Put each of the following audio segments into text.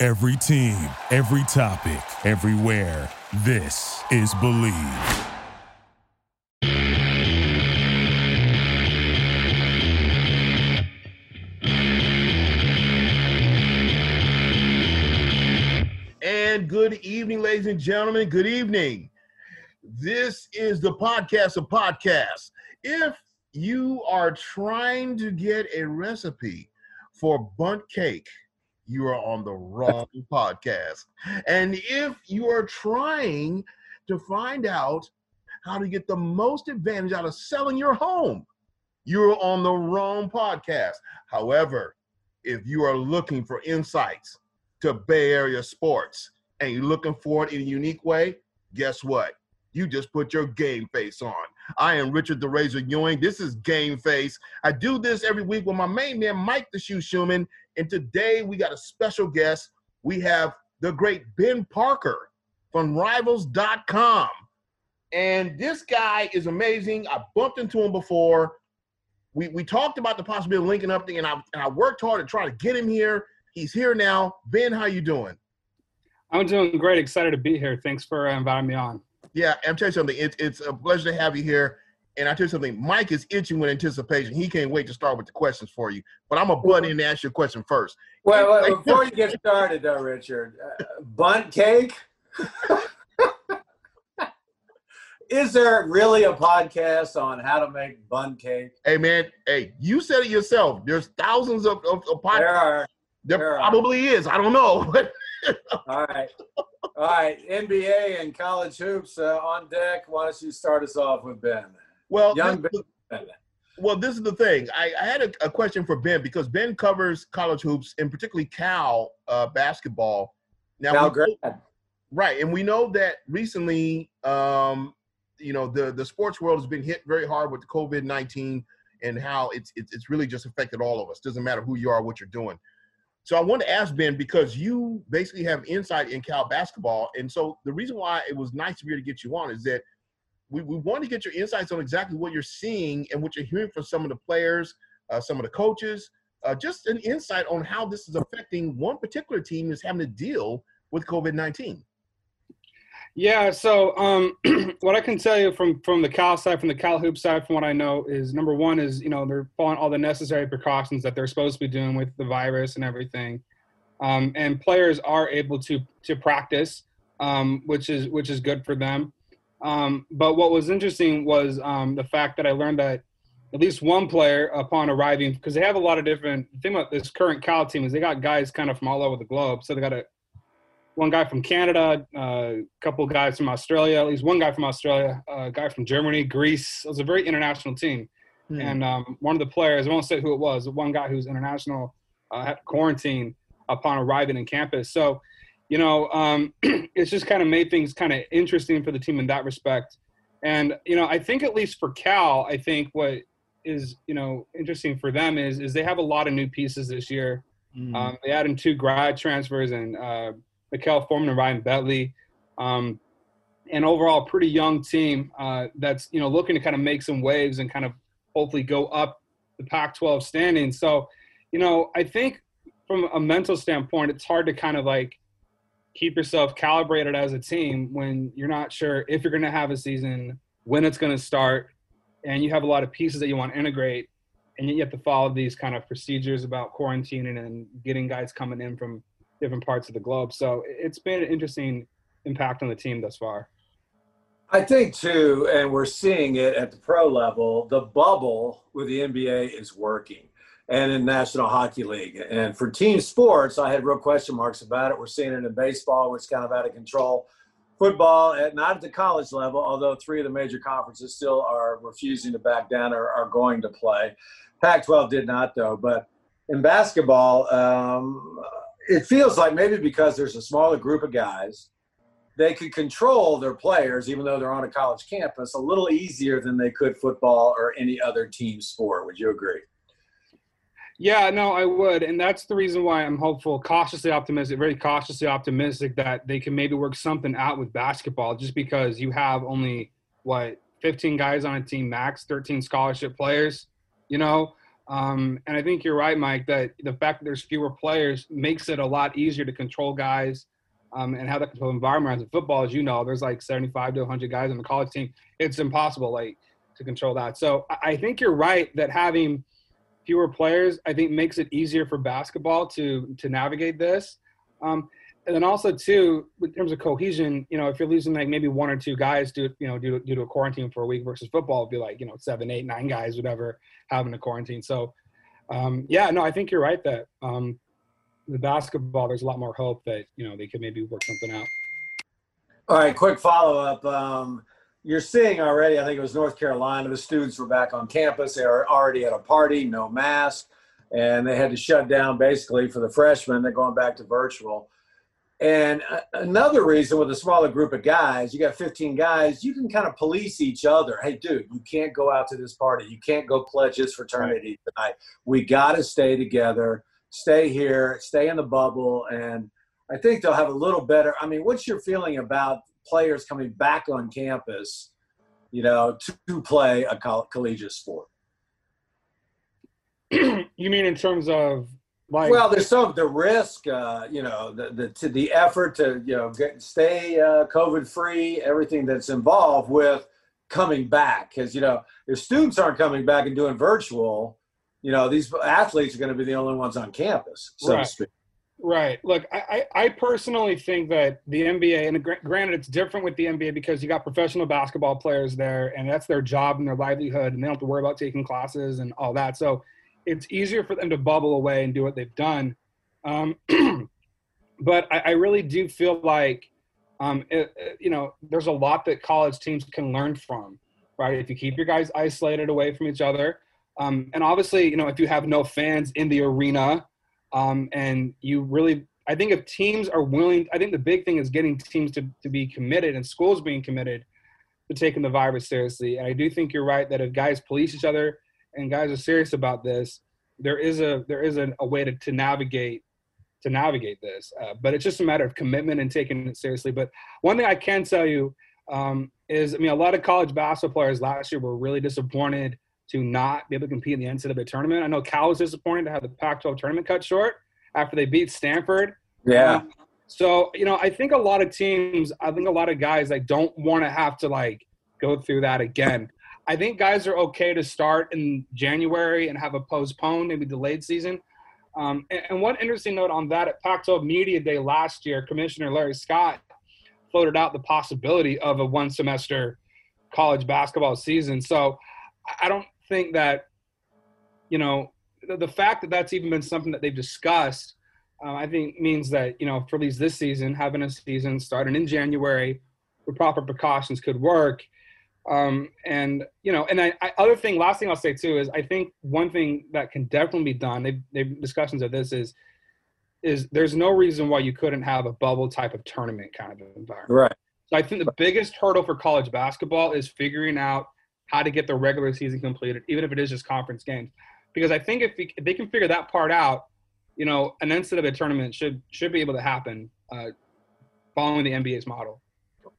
Every team, every topic, everywhere. This is Bleav. And good evening, ladies and gentlemen. Good evening. This is the podcast of podcasts. If you are trying to get a recipe for Bundt cake, you are on the wrong podcast. And if you are trying to find out how to get the most advantage out of selling your home, you're on the wrong podcast. However, if you are looking for insights to Bay Area sports and you're looking for it in a unique way, guess what? You just put your game face on. I am Richard the Razor Ewing. This is Game Face. I do this every week with my main man, Mike the Shoe Schumann. And today we got a special guest. We have the great Ben Parker from Rivals.com. And this guy is amazing. I bumped into him before. We, we talked about the possibility of linking up thing, and I, and I worked hard to try to get him here. He's here now. Ben, how you doing? I'm doing great. Excited to be here. Thanks for uh, inviting me on. Yeah, I'm telling you something. It's it's a pleasure to have you here. And I tell you something. Mike is itching with anticipation. He can't wait to start with the questions for you. But I'm gonna butt in and ask you a question first. Well, well before you get started, though, Richard, uh, Bundt cake. is there really a podcast on how to make bun cake? Hey man, hey, you said it yourself. There's thousands of, of, of podcasts. There are. There, there probably are. is. I don't know. All right. All right. NBA and college hoops uh, on deck. Why don't you start us off with Ben? Well, young this, Ben. Well, this is the thing. I, I had a, a, question for Ben because Ben covers college hoops and particularly Cal uh, basketball. Now, Cal. Right, and we know that recently, um, you know, the the sports world has been hit very hard with the COVID nineteen and how it's, it's it's really just affected all of us. Doesn't matter who you are, what you're doing. So I want to ask Ben because you basically have insight in Cal basketball, and so the reason why it was nice to be able to get you on is that we, we want to get your insights on exactly what you're seeing and what you're hearing from some of the players, uh, some of the coaches, uh, just an insight on how this is affecting one particular team is having to deal with COVID nineteen. Yeah, so um, what I can tell you from from the Cal side, from the Cal hoop side, from what I know, is number one is you know they're following all the necessary precautions that they're supposed to be doing with the virus and everything, um, and players are able to to practice, um, which is which is good for them. Um, but what was interesting was um, the fact that I learned that at least one player upon arriving, because they have a lot of different. Thing about this current Cal team is they got guys kind of from all over the globe, so they got a one guy from Canada, a uh, couple guys from Australia, at least one guy from Australia, a guy from Germany, Greece. It was a very international team. Hmm. And um, one of the players, I won't say who it was, one guy who's international uh, had quarantine upon arriving in campus. So, you know, um, it's just kind of made things kind of interesting for the team in that respect. And, you know, I think at least for Cal, I think what is, you know, interesting for them is, is they have a lot of new pieces this year. Mm. Um, they added two grad transfers and uh, Makale Foreman and Ryan Betley. Um, and overall, pretty young team uh, that's you know looking to kind of make some waves and kind of hopefully go up the Pac-12 standing. So, you know, I think from a mental standpoint, it's hard to kind of like keep yourself calibrated as a team when you're not sure if you're going to have a season, when it's going to start, and you have a lot of pieces that you want to integrate, and you have to follow these kind of procedures about quarantining and getting guys coming in from different parts of the globe. So it's been an interesting impact on the team thus far. I think too, and we're seeing it at the pro level, the bubble with the NBA is working and in National Hockey League. And for team sports, I had real question marks about it. We're seeing it in baseball, which is kind of out of control. Football, at, not at the college level, although three of the major conferences still are refusing to back down or are going to play. Pac 12 did not, though. But in basketball, um, it feels like maybe because there's a smaller group of guys, they could control their players, even though they're on a college campus, a little easier than they could football or any other team sport. Would you agree? Yeah, no, I would, and that's the reason why I'm hopeful, cautiously optimistic, very cautiously optimistic that they can maybe work something out with basketball. Just because you have only what 15 guys on a team max, 13 scholarship players, you know, um, and I think you're right, Mike, that the fact that there's fewer players makes it a lot easier to control guys um, and have that control environment. In football, as you know, there's like 75 to 100 guys on the college team. It's impossible, like, to control that. So I think you're right that having – fewer players, I think makes it easier for basketball to to navigate this. Um, and then also too, in terms of cohesion, you know, if you're losing like maybe one or two guys due, you know, due to, due to a quarantine for a week versus football, it'd be like you know seven, eight, nine guys, whatever, having a quarantine. So, um, yeah, no, I think you're right that um, the basketball, there's a lot more hope that you know they could maybe work something out. All right, quick follow up. Um, you're seeing already, I think it was North Carolina, the students were back on campus. They were already at a party, no mask, and they had to shut down basically for the freshmen. They're going back to virtual. And uh, another reason with a smaller group of guys, you got 15 guys, you can kind of police each other. Hey, dude, you can't go out to this party. You can't go pledge this fraternity tonight. We got to stay together, stay here, stay in the bubble. And I think they'll have a little better. I mean, what's your feeling about players coming back on campus, you know, to, to play a coll- collegiate sport. you mean in terms of like? Well, there's some the risk, uh, you know, the the to the effort to you know get stay uh, COVID free, everything that's involved with coming back, because you know if students aren't coming back and doing virtual, you know these athletes are going to be the only ones on campus, so right. to speak. Right. Look, I, I personally think that the NBA, and granted, it's different with the NBA because you got professional basketball players there, and that's their job and their livelihood, and they don't have to worry about taking classes and all that. So it's easier for them to bubble away and do what they've done. Um, but I, I, really do feel like, um, it, it, you know, there's a lot that college teams can learn from, right? If you keep your guys isolated away from each other, um, and obviously, you know, if you have no fans in the arena um, and you really, I think if teams are willing, I think the big thing is getting teams to, to be committed and schools being committed to taking the virus seriously. And I do think you're right that if guys police each other and guys are serious about this, there is a there is a, a way to, to navigate to navigate this. Uh, but it's just a matter of commitment and taking it seriously. But one thing I can tell you um, is, I mean, a lot of college basketball players last year were really disappointed to not be able to compete in the NCAA tournament. I know Cal was disappointed to have the Pac-12 tournament cut short after they beat Stanford. Yeah. Um, so you know, I think a lot of teams, I think a lot of guys, like don't want to have to like go through that again. I think guys are okay to start in January and have a postponed, maybe delayed season. Um, and, and, one interesting note on that at Pac-12 Media Day last year, Commissioner Larry Scott floated out the possibility of a one semester college basketball season. So I don't think that, you know, the, the fact that that's even been something that they've discussed, uh, I think means that, you know, for at least this season, having a season starting in January with proper precautions could work. Um, and you know, and I, I, other thing, last thing I'll say too is I think one thing that can definitely be done. They've, they've discussions of this is is there's no reason why you couldn't have a bubble type of tournament kind of environment. Right. So I think the biggest hurdle for college basketball is figuring out how to get the regular season completed, even if it is just conference games. Because I think if, we, if they can figure that part out, you know, an NCAA tournament should should be able to happen uh, following the NBA's model.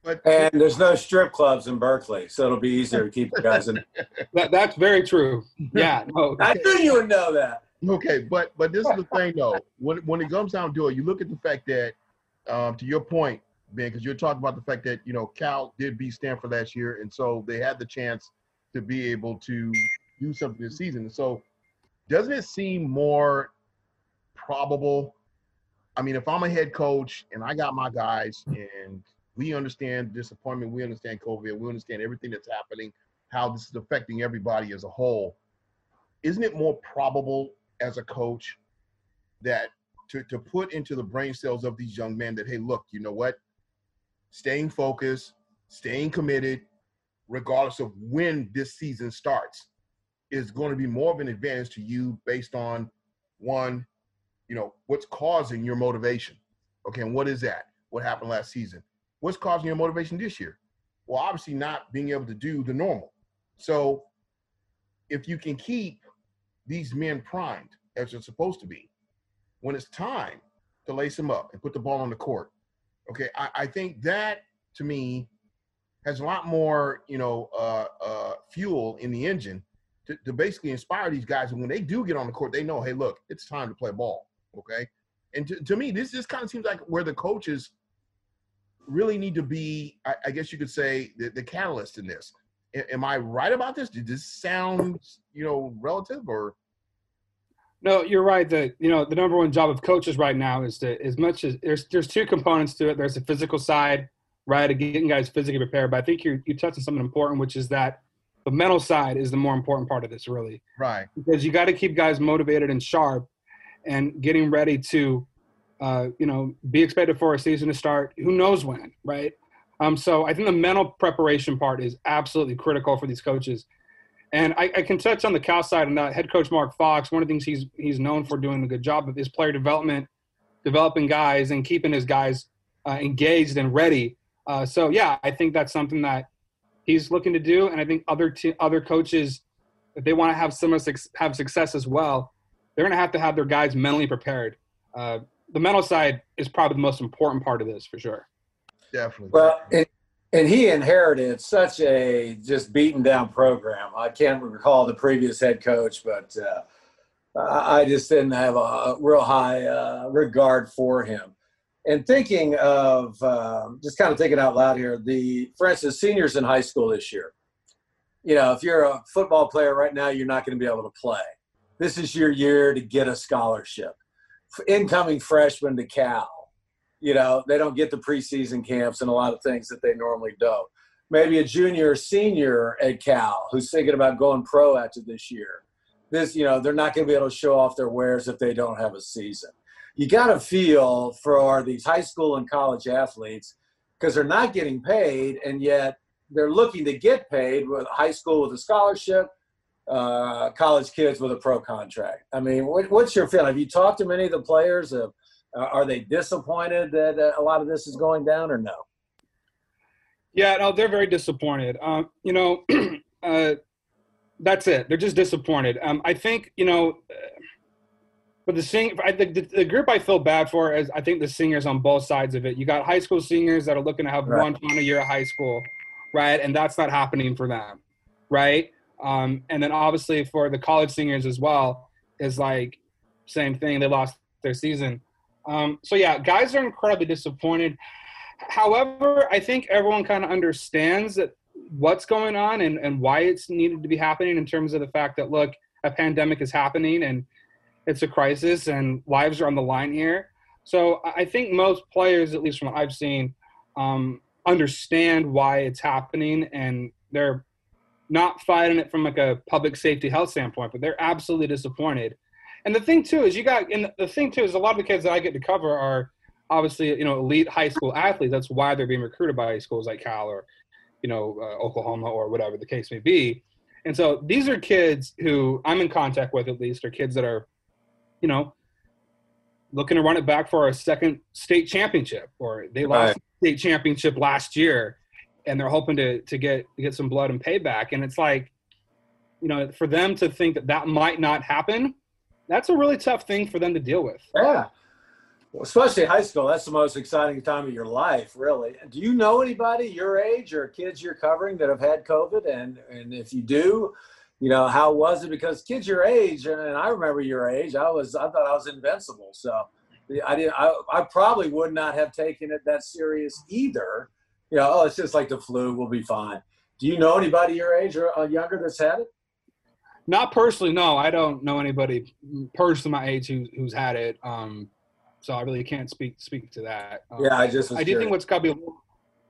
But, and there's no strip clubs in Berkeley, so it'll be easier to keep the guys in. that, that's very true. Yeah, no. I knew you would know that. Okay, but but this is the thing though. When when it comes down to it, you look at the fact that, um, to your point, Ben, because you're talking about the fact that you know Cal did beat Stanford last year, and so they had the chance to be able to do something this season. So doesn't it seem more probable? I mean, if I'm a head coach and I got my guys and we understand disappointment, we understand COVID, we understand everything that's happening, how this is affecting everybody as a whole. Isn't it more probable as a coach that to, to put into the brain cells of these young men that, hey, look, you know what? Staying focused, staying committed, regardless of when this season starts, is going to be more of an advantage to you based on one, you know, what's causing your motivation? Okay, and what is that? What happened last season? What's causing your motivation this year? Well, obviously not being able to do the normal. So if you can keep these men primed as they're supposed to be, when it's time to lace them up and put the ball on the court, okay, I, I think that to me has a lot more, you know, uh, uh, fuel in the engine to, to basically inspire these guys. And when they do get on the court, they know, hey, look, it's time to play ball. Okay. And to, to me, this just kind of seems like where the coaches really need to be, I, I guess you could say, the, the catalyst in this. A- am I right about this? Did this sound, you know, relative or? No, you're right. That you know the number one job of coaches right now is to as much as there's there's two components to it. There's the physical side, right, of getting guys physically prepared. But I think you you touched on something important, which is that the mental side is the more important part of this, really, Right. because you got to keep guys motivated and sharp, and getting ready to, uh, you know, be expected for a season to start. Who knows when, right? Um, so I think the mental preparation part is absolutely critical for these coaches. And I, I can touch on the Cal side and that head coach Mark Fox. One of the things he's he's known for doing a good job of is player development, developing guys and keeping his guys uh, engaged and ready. Uh, so yeah, I think that's something that he's looking to do, and I think other t- other coaches, if they want to have some suc- have success as well, they're going to have to have their guys mentally prepared. Uh, the mental side is probably the most important part of this for sure. Definitely. Well, and, and he inherited such a just beaten down program. I can't recall the previous head coach, but uh, I I just didn't have a real high uh, regard for him. And thinking of um, just kind of thinking out loud here, the for instance, seniors in high school this year. You know, if you're a football player right now, you're not going to be able to play. This is your year to get a scholarship. Incoming freshmen to Cal. You know they don't get the preseason camps and a lot of things that they normally do maybe a junior or senior at cal who's thinking about going pro after this year. This you know they're not going to be able to show off their wares if they don't have a season. You got to feel for these high school and college athletes because they're not getting paid and yet they're looking to get paid with high school with a scholarship uh, college kids with a pro contract i mean what, what's your feeling have you talked to many of the players of uh, are they disappointed that uh, a lot of this is going down or no? Yeah, no, they're very disappointed. Um, you know, uh, that's it. They're just disappointed. Um, I think you know, uh, but the sing, I think the, the group I feel bad for is I think the singers on both sides of it. You got high school seniors that are looking to have Right. one final year of high school, right, and that's not happening for them, right? Um, and then obviously for the college seniors as well is like same thing. They lost their season. Um, so yeah, guys are incredibly disappointed. However, I think everyone kind of understands that what's going on and, and why it's needed to be happening in terms of the fact that look, a pandemic is happening and it's a crisis and lives are on the line here. So I think most players, at least from what I've seen, um, understand why it's happening and they're not fighting it from like a public safety health standpoint, but they're absolutely disappointed. And the thing too is you got, and the thing too is a lot of the kids that I get to cover are obviously you know elite high school athletes. That's why they're being recruited by schools like Cal or you know uh, Oklahoma or whatever the case may be. And so these are kids who I'm in contact with at least, are kids that are, you know, looking to run it back for a second state championship, or they lost Right. state championship last year, and they're hoping to to get get some blood and payback. And it's like, you know, for them to think that that might not happen, that's a really tough thing for them to deal with. Yeah. Well, especially high school, that's the most exciting time of your life, really. Do you know anybody your age or kids you're covering that have had COVID? And and if you do, you know, how was it? Because kids your age, and I remember your age, I was I thought I was invincible. So I did I, I probably would not have taken it that serious either. You know, oh, it's just like the flu, we'll be fine. Do you know anybody your age or uh, younger that's had it? Not personally, no. I don't know anybody personally my age who, who's had it. Um, so I really can't speak speak to that. Um, Yeah, I just was I do think what's got to be, a little,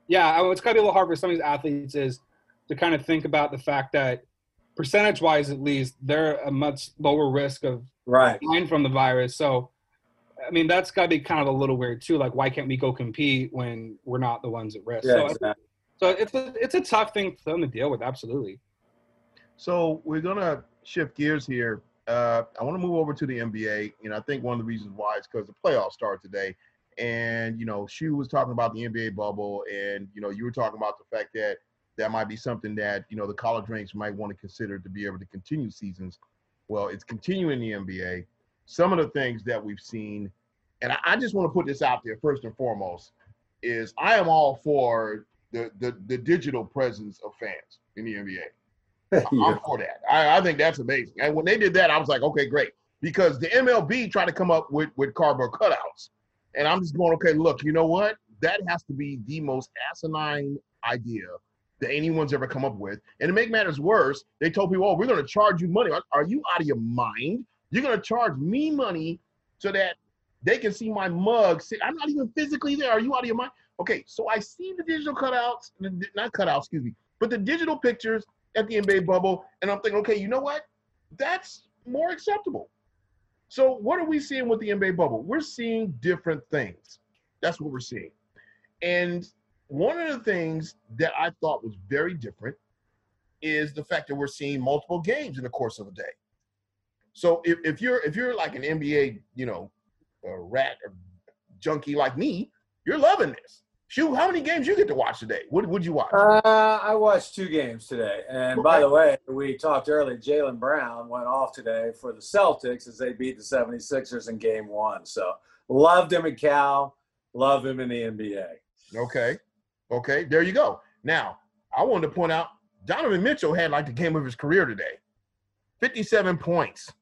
yeah, what's got to be a little hard for some of these athletes is to kind of think about the fact that percentage wise, at least, they're a much lower risk of right. dying from the virus. So, I mean, that's got to be kind of a little weird too. Like, why can't we go compete when we're not the ones at risk? Yeah, so, exactly. so it's a, it's a tough thing for them to deal with. Absolutely. So we're gonna shift gears here. uh, I want to move over to the NBA. and I think one of the reasons why is because the playoffs start today. And, you know, Shu was talking about the NBA bubble, and, you know, you were talking about the fact that that might be something that, you know, the college ranks might want to consider to be able to continue seasons. Well, it's continuing the NBA. Some of the things that we've seen, and I, I just want to put this out there first and foremost, is I am all for the, the, the digital presence of fans in the NBA. I'm for that. I, I think that's amazing. And when they did that, I was like, okay, great. Because the MLB tried to come up with, with cardboard cutouts. And I'm just going, okay, look, you know what? That has to be the most asinine idea that anyone's ever come up with. And to make matters worse, they told people, oh, we're going to charge you money. Are you out of your mind? You're to charge me money so that they can see my mug. I'm not even physically there. Are you out of your mind? Okay, so I see the digital cutouts, not cutouts, excuse me, but the digital pictures at the NBA bubble, and I'm thinking, okay, you know what? That's more acceptable. So what are we seeing with the NBA bubble? We're seeing different things. That's what we're seeing. And one of the things that I thought was very different is the fact that we're seeing multiple games in the course of a day. So if, if you're if you're like an NBA, you know, rat or junkie like me, you're loving this. Shoot, how many games you get to watch today? What would you watch? Uh, I watched two games today. And okay. by the way, we talked earlier, Jaylen Brown went off today for the Celtics as they beat the 76ers in game one. So loved him in Cal, love him in the NBA. Okay. Okay. There you go. Now, I wanted to point out Donovan Mitchell had like the game of his career today 57 points.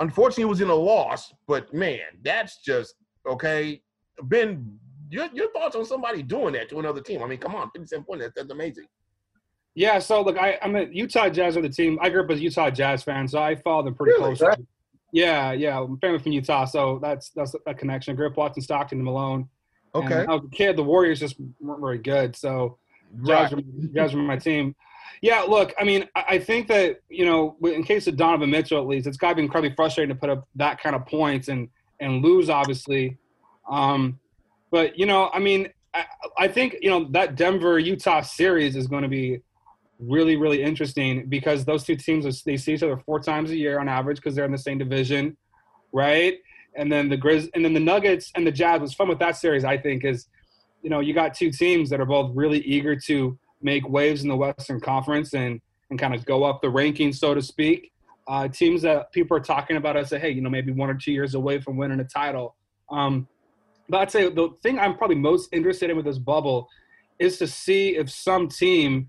Unfortunately, it was in a loss, but man, that's just okay. Ben your, your thoughts on somebody doing that to another team? I mean, come on, 57 points, that's, that's amazing. Yeah, so look, I, I'm a Utah Jazz are the team. I grew up as a Utah Jazz fan, so I follow them pretty really? close. Yeah, yeah, I'm family from Utah, so that's that's a connection. I grew up watching Stockton and Malone. Okay. And I was a kid. The Warriors just weren't very good, so Jazz, right. were, Jazz were my team. Yeah, look, I mean, I think that you know, in case of Donovan Mitchell, at least, it's got to be incredibly frustrating to put up that kind of points and and lose, obviously. Um, but you know, I mean, I, I think you know that Denver Utah series is going to be really really interesting because those two teams they see each other four times a year on average because they're in the same division, right? And then the Grizz and then the Nuggets and the Jazz. What's fun with that series, I think, is you know you got two teams that are both really eager to make waves in the Western Conference and and kind of go up the rankings, so to speak. Uh, teams that people are talking about I say, hey, you know, maybe one or two years away from winning a title. Um, but I'd say the thing I'm probably most interested in with this bubble is to see if some team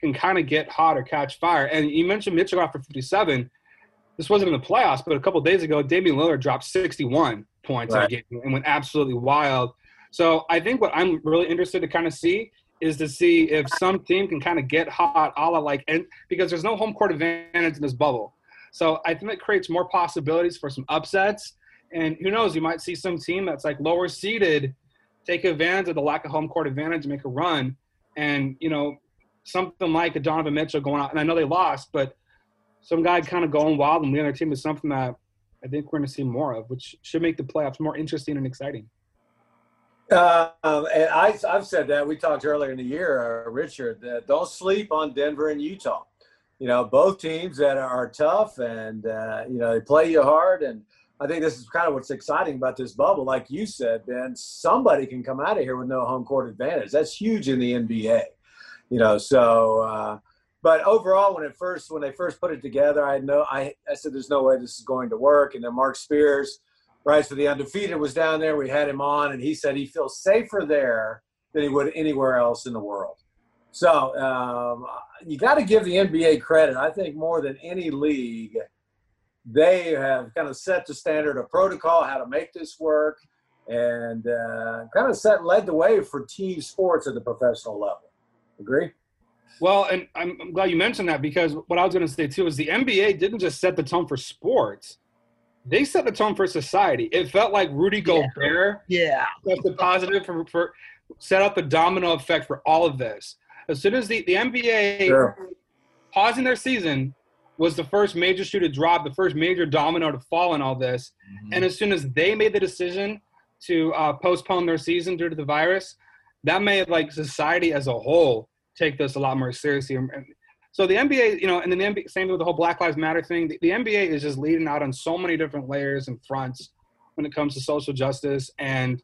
can kind of get hot or catch fire. And you mentioned Mitchell got for 57. This wasn't in the playoffs, but a couple days ago, Damian Lillard dropped 61 points right. in a game and went absolutely wild. So I think what I'm really interested to kind of see is to see if some team can kind of get hot, a la like, and because there's no home court advantage in this bubble. So I think it creates more possibilities for some upsets and who knows, you might see some team that's like lower seeded take advantage of the lack of home court advantage and make a run. And, you know, something like a Donovan Mitchell going out, and I know they lost, but some guy kind of going wild and leading their team is something that I think we're going to see more of, which should make the playoffs more interesting and exciting. Uh, and I, I've said that. We talked earlier in the year, uh, Richard, that don't sleep on Denver and Utah. You know, both teams that are tough and, uh, you know, they play you hard. And I think this is kind of what's exciting about this bubble. Like you said, Ben, somebody can come out of here with no home court advantage. That's huge in the NBA, you know. So, uh, but overall, when it first when they first put it together, I know I I said there's no way this is going to work. And then Mark Spears, right, so the undefeated was down there. We had him on, and he said he feels safer there than he would anywhere else in the world. So um, you got to give the NBA credit. I think more than any league they have kind of set the standard of protocol, how to make this work, and uh, kind of set led the way for team sports at the professional level. Agree? Well, and I'm, I'm glad you mentioned that because what I was going to say too is the NBA didn't just set the tone for sports; they set the tone for society. It felt like Rudy Gobert, yeah, set the positive for, for set up a domino effect for all of this. As soon as the the NBA sure. pausing their season was the first major shoe to drop, the first major domino to fall in all this. Mm-hmm. And as soon as they made the decision to uh, postpone their season due to the virus, that made like society as a whole take this a lot more seriously. And So the NBA, you know, and then the NBA, same with the whole Black Lives Matter thing. The, the NBA is just leading out on so many different layers and fronts when it comes to social justice and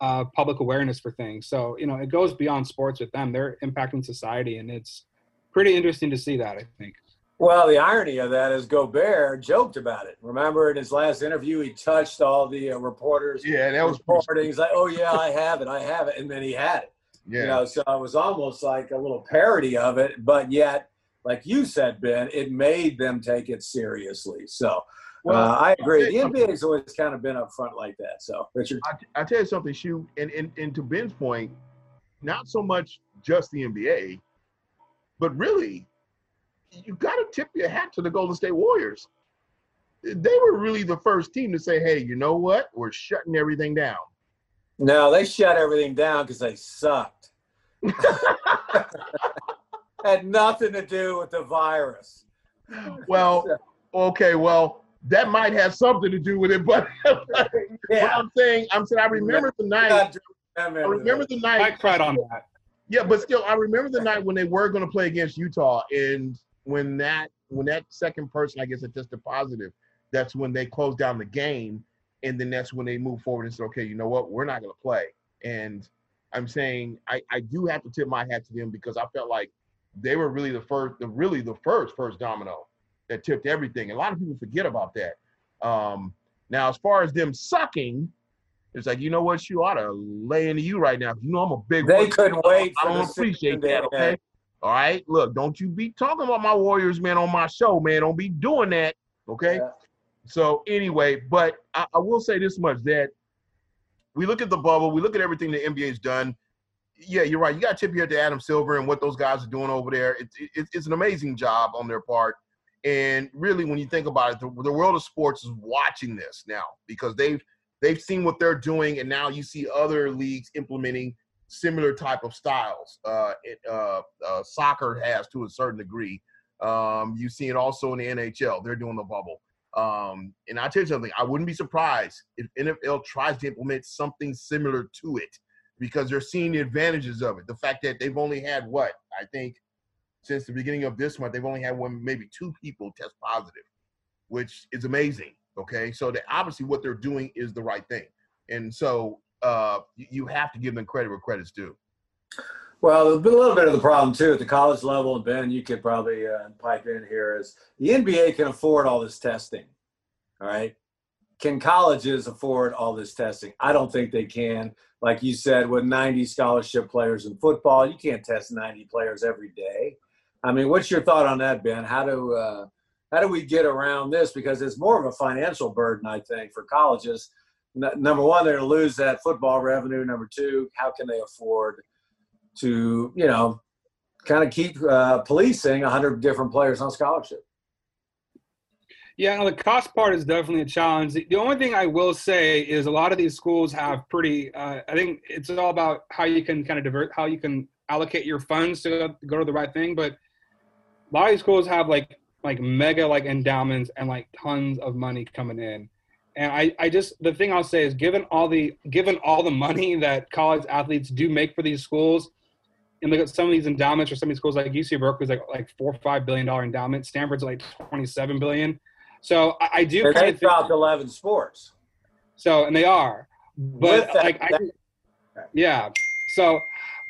uh, public awareness for things. So you know, it goes beyond sports with them. They're impacting society, and it's pretty interesting to see that. I think. Well, the irony of that is Gobert joked about it. Remember in his last interview, he touched all the uh, reporters. Yeah, that was reporting. He's like, "Oh yeah, I have it, I have it," and then he had it. Yeah. You know, so it was almost like a little parody of it, but yet, like you said, Ben, it made them take it seriously. So. Well, uh, I agree. The NBA has always kind of been up front like that. So, Richard, I, I tell you something, Shu, and, and and to Ben's point, not so much just the NBA, but really you got to tip your hat to the Golden State Warriors. They were really the first team to say, "Hey, you know what? We're shutting everything down." No, they shut everything down because they sucked. Had nothing to do with the virus. Well, okay, well, that might have something to do with it, but yeah. what I'm saying, I'm saying I remember the night. I remember the night. I cried on that. Yeah, but still, I remember the night when they were going to play against Utah, and when that when that second person, I guess, had tested positive, that's when they closed down the game, and then that's when they moved forward and said, okay, you know what, we're not going to play. And I'm saying I, I do have to tip my hat to them because I felt like they were really the first, the really the first first domino that tipped everything. A lot of people forget about that. Um, now, as far as them sucking, it's like you know what, you ought to lay into you right now. You know I'm a big. They couldn't wait. I don't appreciate that. Okay. All right, look, don't you be talking about my Warriors, man, on my show, man. Don't be doing that, okay? Yeah. So anyway, but I, I, will say this much: that we look at the bubble, we look at everything the NBA's done. Yeah, you're right. You got to tip your hat to Adam Silver and what those guys are doing over there. It's it, it's an amazing job on their part. And really, when you think about it, the, the world of sports is watching this now because they've they've seen what they're doing, and now you see other leagues implementing similar type of styles. Uh, uh, uh, soccer has to a certain degree. Um, you see it also in the NHL. They're doing the bubble. Um, and I tell you something, I wouldn't be surprised if NFL tries to implement something similar to it because they're seeing the advantages of it. The fact that they've only had what I think since the beginning of this month, they've only had one, maybe two people test positive, which is amazing. Okay, so that obviously what they're doing is the right thing, and so uh, you have to give them credit where credit's due. Well, a little bit of the problem too at the college level, and Ben, you could probably uh, pipe in here is the NBA can afford all this testing. All right, can colleges afford all this testing? I don't think they can. Like you said, with 90 scholarship players in football, you can't test 90 players every day. I mean, what's your thought on that, Ben? How do uh, how do we get around this? Because it's more of a financial burden, I think, for colleges number one, they're going to lose that football revenue. Number two, how can they afford to, you know, kind of keep uh, policing 100 different players on scholarship? Yeah, no, the cost part is definitely a challenge. The only thing I will say is a lot of these schools have pretty. Uh, I think it's all about how you can kind of divert, how you can allocate your funds to go to the right thing. But a lot of these schools have like like mega like endowments and like tons of money coming in. And I, I just the thing I'll say is given all the given all the money that college athletes do make for these schools, and look at some of these endowments or some of these schools like UC Berkeley's like like four or five billion dollar endowment, Stanford's like twenty seven billion. So I, I do kind of dropped eleven sports. So and they are, but that, like I, yeah. So,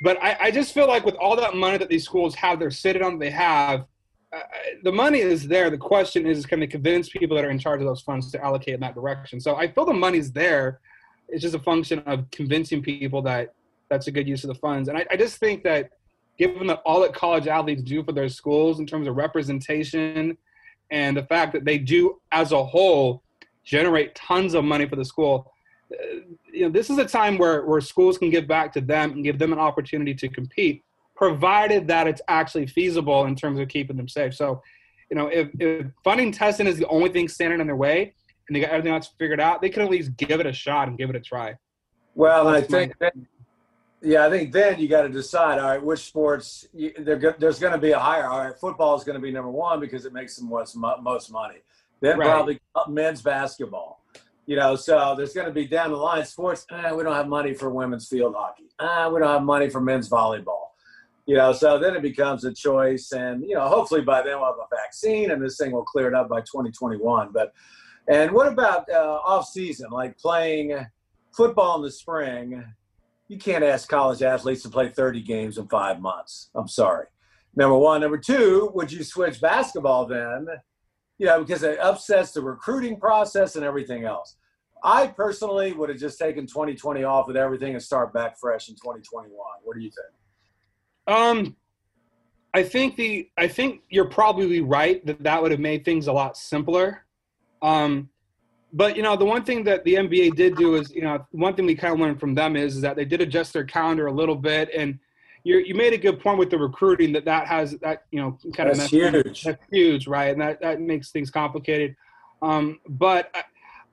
but I, I just feel like with all that money that these schools have, they're sitting on, they have uh, the money is there. The question is, can they convince people that are in charge of those funds to allocate in that direction? So I feel the money's there. It's just a function of convincing people that that's a good use of the funds. And I, I just think that given that all that college athletes do for their schools in terms of representation and the fact that they do as a whole generate tons of money for the school, uh, you know, this is a time where, where schools can give back to them and give them an opportunity to compete provided that it's actually feasible in terms of keeping them safe. So, you know, if, if funding testing is the only thing standing in their way and they got everything else figured out, they can at least give it a shot and give it a try. Well, I think, that, yeah, I think then you got to decide, all right, which sports, you, there's going to be a higher, all right, football is going to be number one because it makes the most, most money. Then right. probably men's basketball. You know, so there's going to be down the line sports. Eh, we don't have money for women's field hockey. Eh, we don't have money for men's volleyball You know, so then it becomes a choice, and you know, hopefully by then we'll have a vaccine, and this thing will clear it up by 2021. But and what about uh, off season, like playing football in the spring? You can't ask college athletes to play 30 games in five months. I'm sorry. Number one. Number two, would you switch basketball then? You know, because it upsets the recruiting process and everything else. I personally would have just taken 2020 off with everything and start back fresh in 2021. What do you think? Um, I think the I think you're probably right that that would have made things a lot simpler. Um, but you know, the one thing that the NBA did do is, you know, one thing we kind of learned from them is, is that they did adjust their calendar a little bit, and you you made a good point with the recruiting that that has that you know kind of that's huge. That's huge, right? And that that makes things complicated. Um, but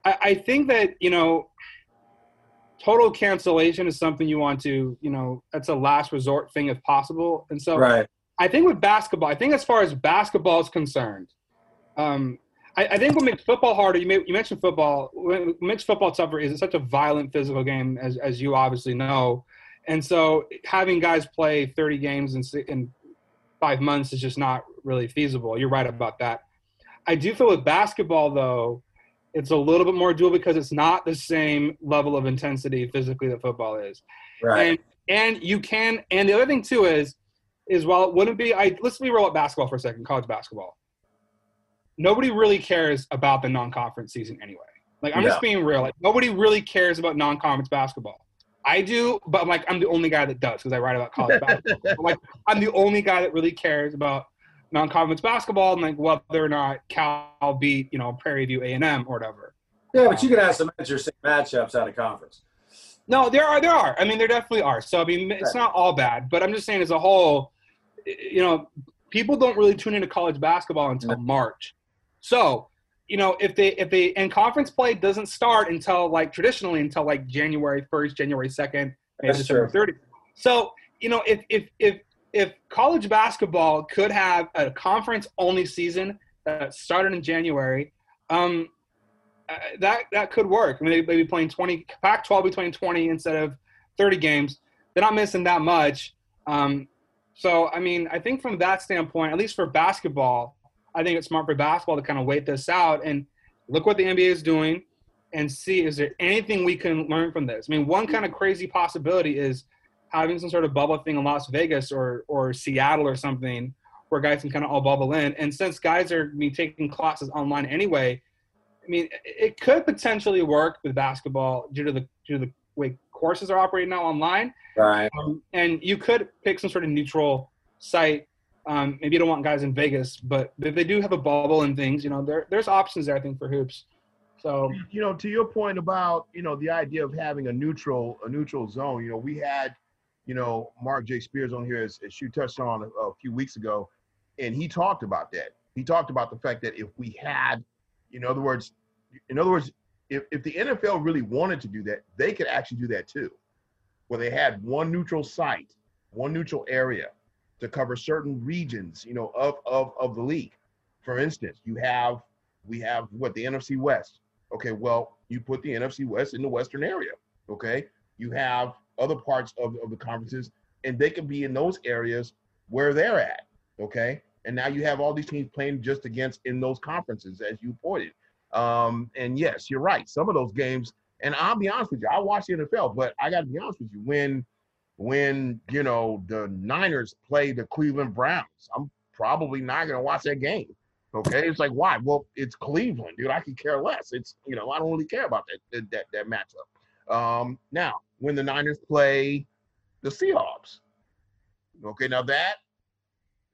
I, I think that you know total cancellation is something you want to, you know, that's a last resort thing if possible. And so right. I think with basketball, I think as far as basketball is concerned, um, I, I, think what makes football harder, you, may, you mentioned football, what makes football tougher is it's such a violent physical game, as, as you obviously know. And so having guys play 30 games in, in five months is just not really feasible. You're right about that. I do feel with basketball, though, it's a little bit more dual because it's not the same level of intensity physically that football is. Right. And and you can and the other thing too is is while it wouldn't be I let's be real at basketball for a second, college basketball. Nobody really cares about the non-conference season anyway. Like I'm just being real. Like nobody really cares about non-conference basketball. I do, but I'm like I'm the only guy that does because I write about college basketball. like I'm the only guy that really cares about non-conference basketball and like whether or not Cal beat you know Prairie View A and M or whatever. Yeah, but you can have some interesting matchups out of conference. No, there are there are. I mean, there definitely are. So I mean, it's not all bad, but I'm just saying as a whole, you know, people don't really tune into college basketball until March. So you know, if they if they and conference play doesn't start until like traditionally until like January first, January second, December thirty. So you know, if if if if college basketball could have a conference only season that started in January, um, uh, that that could work. I mean, they, would be playing 20, Pac-12 between 20 instead of 30 games. They're not missing that much. Um, so, I mean, I think from that standpoint, at least for basketball, I think it's smart for basketball to kind of wait this out and look what the NBA is doing and see is there anything we can learn from this. I mean, one kind of crazy possibility is – having some sort of bubble thing in Las Vegas or or Seattle or something where guys can kind of all bubble in. And since guys are I mean, taking classes online anyway, I mean, it could potentially work with basketball due to the due to the way courses are operating now online. Right. Um, and you could pick some sort of neutral site. Um, maybe you don't want guys in Vegas, but if they do have a bubble and things, you know, there there's options there. I think for hoops. So you know, to your point about you know the idea of having a neutral a neutral zone. You know, we had you know, Mark J. Spears on here, as, as you touched on a, a few weeks ago, and he talked about that. He talked about the fact that if we had, in other words, in other words, if, if the NFL really wanted to do that, they could actually do that too, where they had one neutral site, one neutral area to cover certain regions, you know, of of of the league. For instance, you have we have what the NFC West. Okay, well, you put the NFC West in the western area. Okay, you have other parts of, of the conferences, and they can be in those areas where they're at. Okay. And now you have all these teams playing just against in those conferences, as you pointed. Um, and yes, you're right. Some of those games, and I'll be honest with you, I watch the NFL, but I got to be honest with you, when when you know the Niners play the Cleveland Browns, I'm probably not to watch that game. Okay, it's like why? Well, it's Cleveland, dude. I could care less. It's you know I don't really care about that that that matchup. Um, now when the Niners play the Seahawks. Okay, now that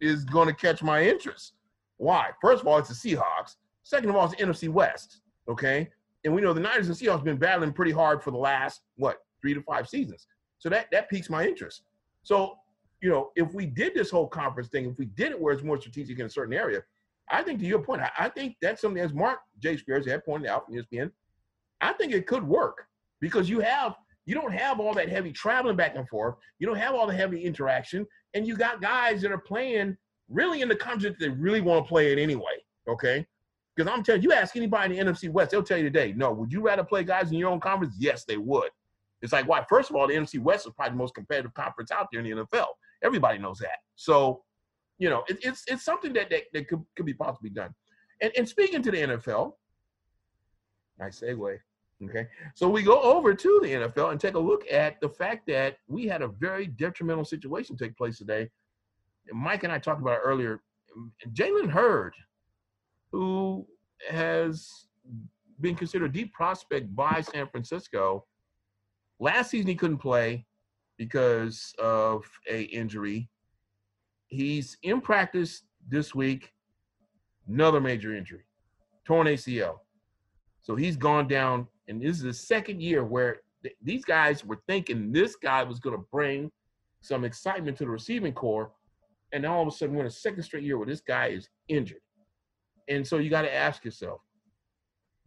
is going to catch my interest. Why? First of all, it's the Seahawks. Second of all, it's the NFC West. Okay, and we know the Niners and Seahawks been battling pretty hard for the last what three to five seasons. So that that piques my interest. So you know, if we did this whole conference thing, if we did it where it's more strategic in a certain area, I think to your point, I, I think that's something as Mark J. Spears had pointed out from ESPN. I think it could work because you have you don't have all that heavy traveling back and forth. You don't have all the heavy interaction, and you got guys that are playing really in the conference that they really want to play it anyway. Okay, because I'm telling you, you ask anybody in the NFC West, they'll tell you today, no. Would you rather play guys in your own conference? Yes, they would. It's like why? First of all, the NFC West is probably the most competitive conference out there in the NFL. Everybody knows that. So, you know, it, it's it's something that that, that could, could be possibly done. And, and speaking to the NFL, nice segue. Okay. So we go over to the NFL and take a look at the fact that we had a very detrimental situation take place today. Mike and I talked about it earlier. Jalen Hurd, who has been considered a deep prospect by San Francisco, last season he couldn't play because of a injury. He's in practice this week, another major injury, torn ACL. So he's gone down and this is the second year where th- these guys were thinking this guy was going to bring some excitement to the receiving corps, and all of a sudden we're in a second straight year where this guy is injured. And so you got to ask yourself.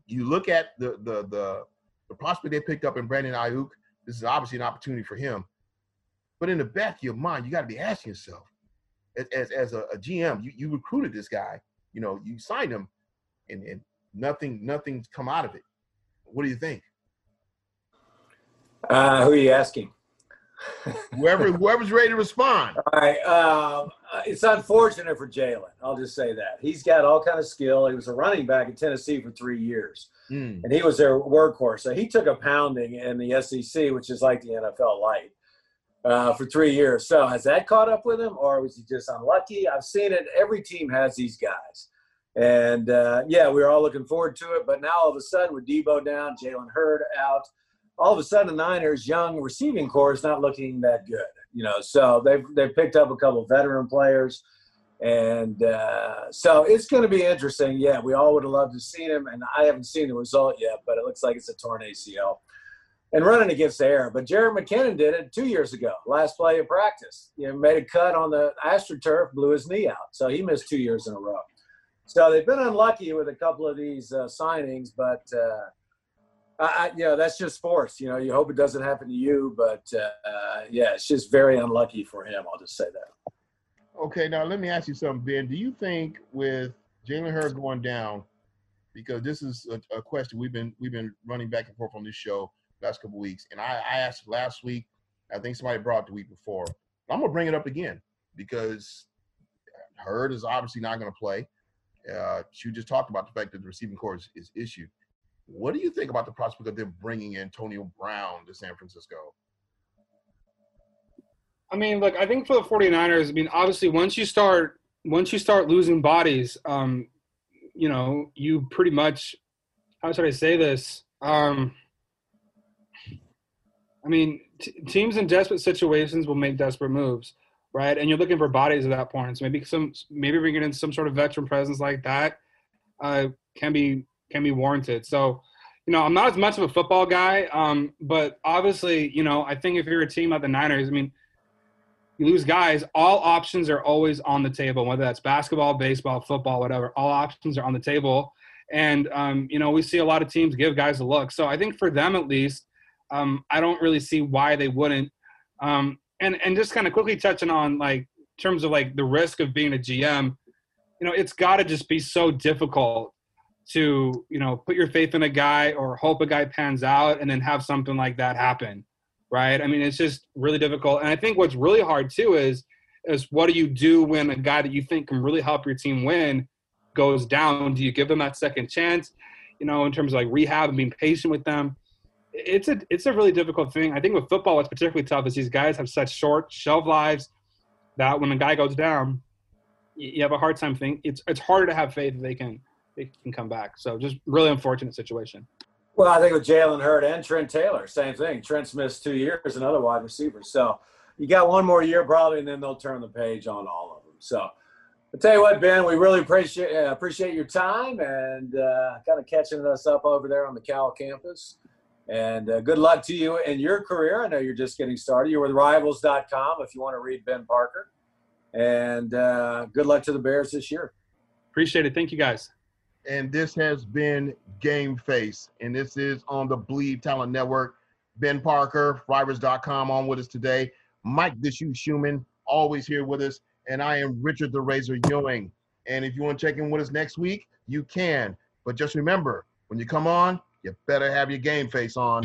You look at the the the the prospect they picked up in Brandon Aiyuk. This is obviously an opportunity for him. But in the back of your mind, you got to be asking yourself, as as, as a, a, GM, you, you recruited this guy. You know, you signed him, and, and nothing nothing's come out of it. What do you think? Uh, who are you asking? Whoever whoever's ready to respond. All right. Um, uh, it's unfortunate for Jalen. I'll just say that he's got all kind of skill. He was a running back in Tennessee for three years, mm. and he was their workhorse. So he took a pounding in the SEC, which is like the NFL light, uh, for three years. So has that caught up with him, or was he just unlucky? I've seen it. Every team has these guys. And uh, yeah, we were all looking forward to it. But now all of a sudden, with Deebo down, Jalen Hurd out, all of a sudden the Niners' young receiving corps is not looking that good. You know, so they've they've picked up a couple veteran players, and uh, so it's going to be interesting. Yeah, we all would have loved to see him, and I haven't seen the result yet, but it looks like it's a torn ACL. And running against the air, but Jerick McKinnon did it two years ago, last play of practice. You know, made a cut on the AstroTurf, blew his knee out, so he missed two years in a row. So they've been unlucky with a couple of these uh, signings, but uh, I, you that's just sports. You know, you hope it doesn't happen to you, but uh, yeah, it's just very unlucky for him. I'll just say that. Okay, now let me ask you something, Ben. Do you think with Jalen Hurd going down, because this is a, a, question we've been we've been running back and forth on this show last couple weeks, and I, I asked last week. I think somebody brought the week before. I'm gonna bring it up again because Hurd is obviously not gonna play. Uh, you just talked about the fact that the receiving corps is, is issued. What do you think about the prospect of them bringing Antonio Brown to San Francisco? I mean, look, I think for the 49ers, I mean, obviously once you start once you start losing bodies, um, you know, you pretty much how should I say this? Um, I mean, t- teams in desperate situations will make desperate moves right? And you're looking for bodies at that point. So maybe some, maybe bringing in some sort of veteran presence like that uh, can be can be warranted. So, you know, I'm not as much of a football guy, um, but obviously, you know, I think if you're a team like the Niners, I mean, you lose guys, all options are always on the table, whether that's basketball, baseball, football, whatever. All options are on the table. And, um, you know, we see a lot of teams give guys a look. So I think for them at least, um, I don't really see why they wouldn't. Um, and and just kind of quickly touching on like terms of like the risk of being a GM, you know, it's got to just be so difficult to you know put your faith in a guy or hope a guy pans out and then have something like that happen, right? I mean, it's just really difficult. And I think what's really hard too is is what do you do when a guy that you think can really help your team win goes down? Do you give them that second chance? You know, in terms of like rehab and being patient with them it's a it's a really difficult thing. I think with football, what's particularly tough is these guys have such short shelf lives that when a guy goes down, you have a hard time thinking. It's it's harder to have faith that they can they can come back. So just really unfortunate situation. Well, I think with Jalen Hurd and Trent Taylor, same thing. Trent's missed two years, another wide receiver. So you got one more year probably, and then they'll turn the page on all of them. So I tell you what, Ben, we really appreciate uh, appreciate your time and uh, kind of catching us up over there on the Cal campus. And uh, good luck to you in your career. I know you're just getting started. You're with rivals.com if you want to read Ben Parker. And uh, good luck to the Bears this year. Appreciate it. Thank you, guys. And this has been Game Face. And this is on the Bleav Talent Network. Ben Parker, rivals.com on with us today. Mike Dishu Schumann, always here with us. And I am Richard the Razor Ewing. And if you want to check in with us next week, you can. But just remember, when you come on, you better have your game face on.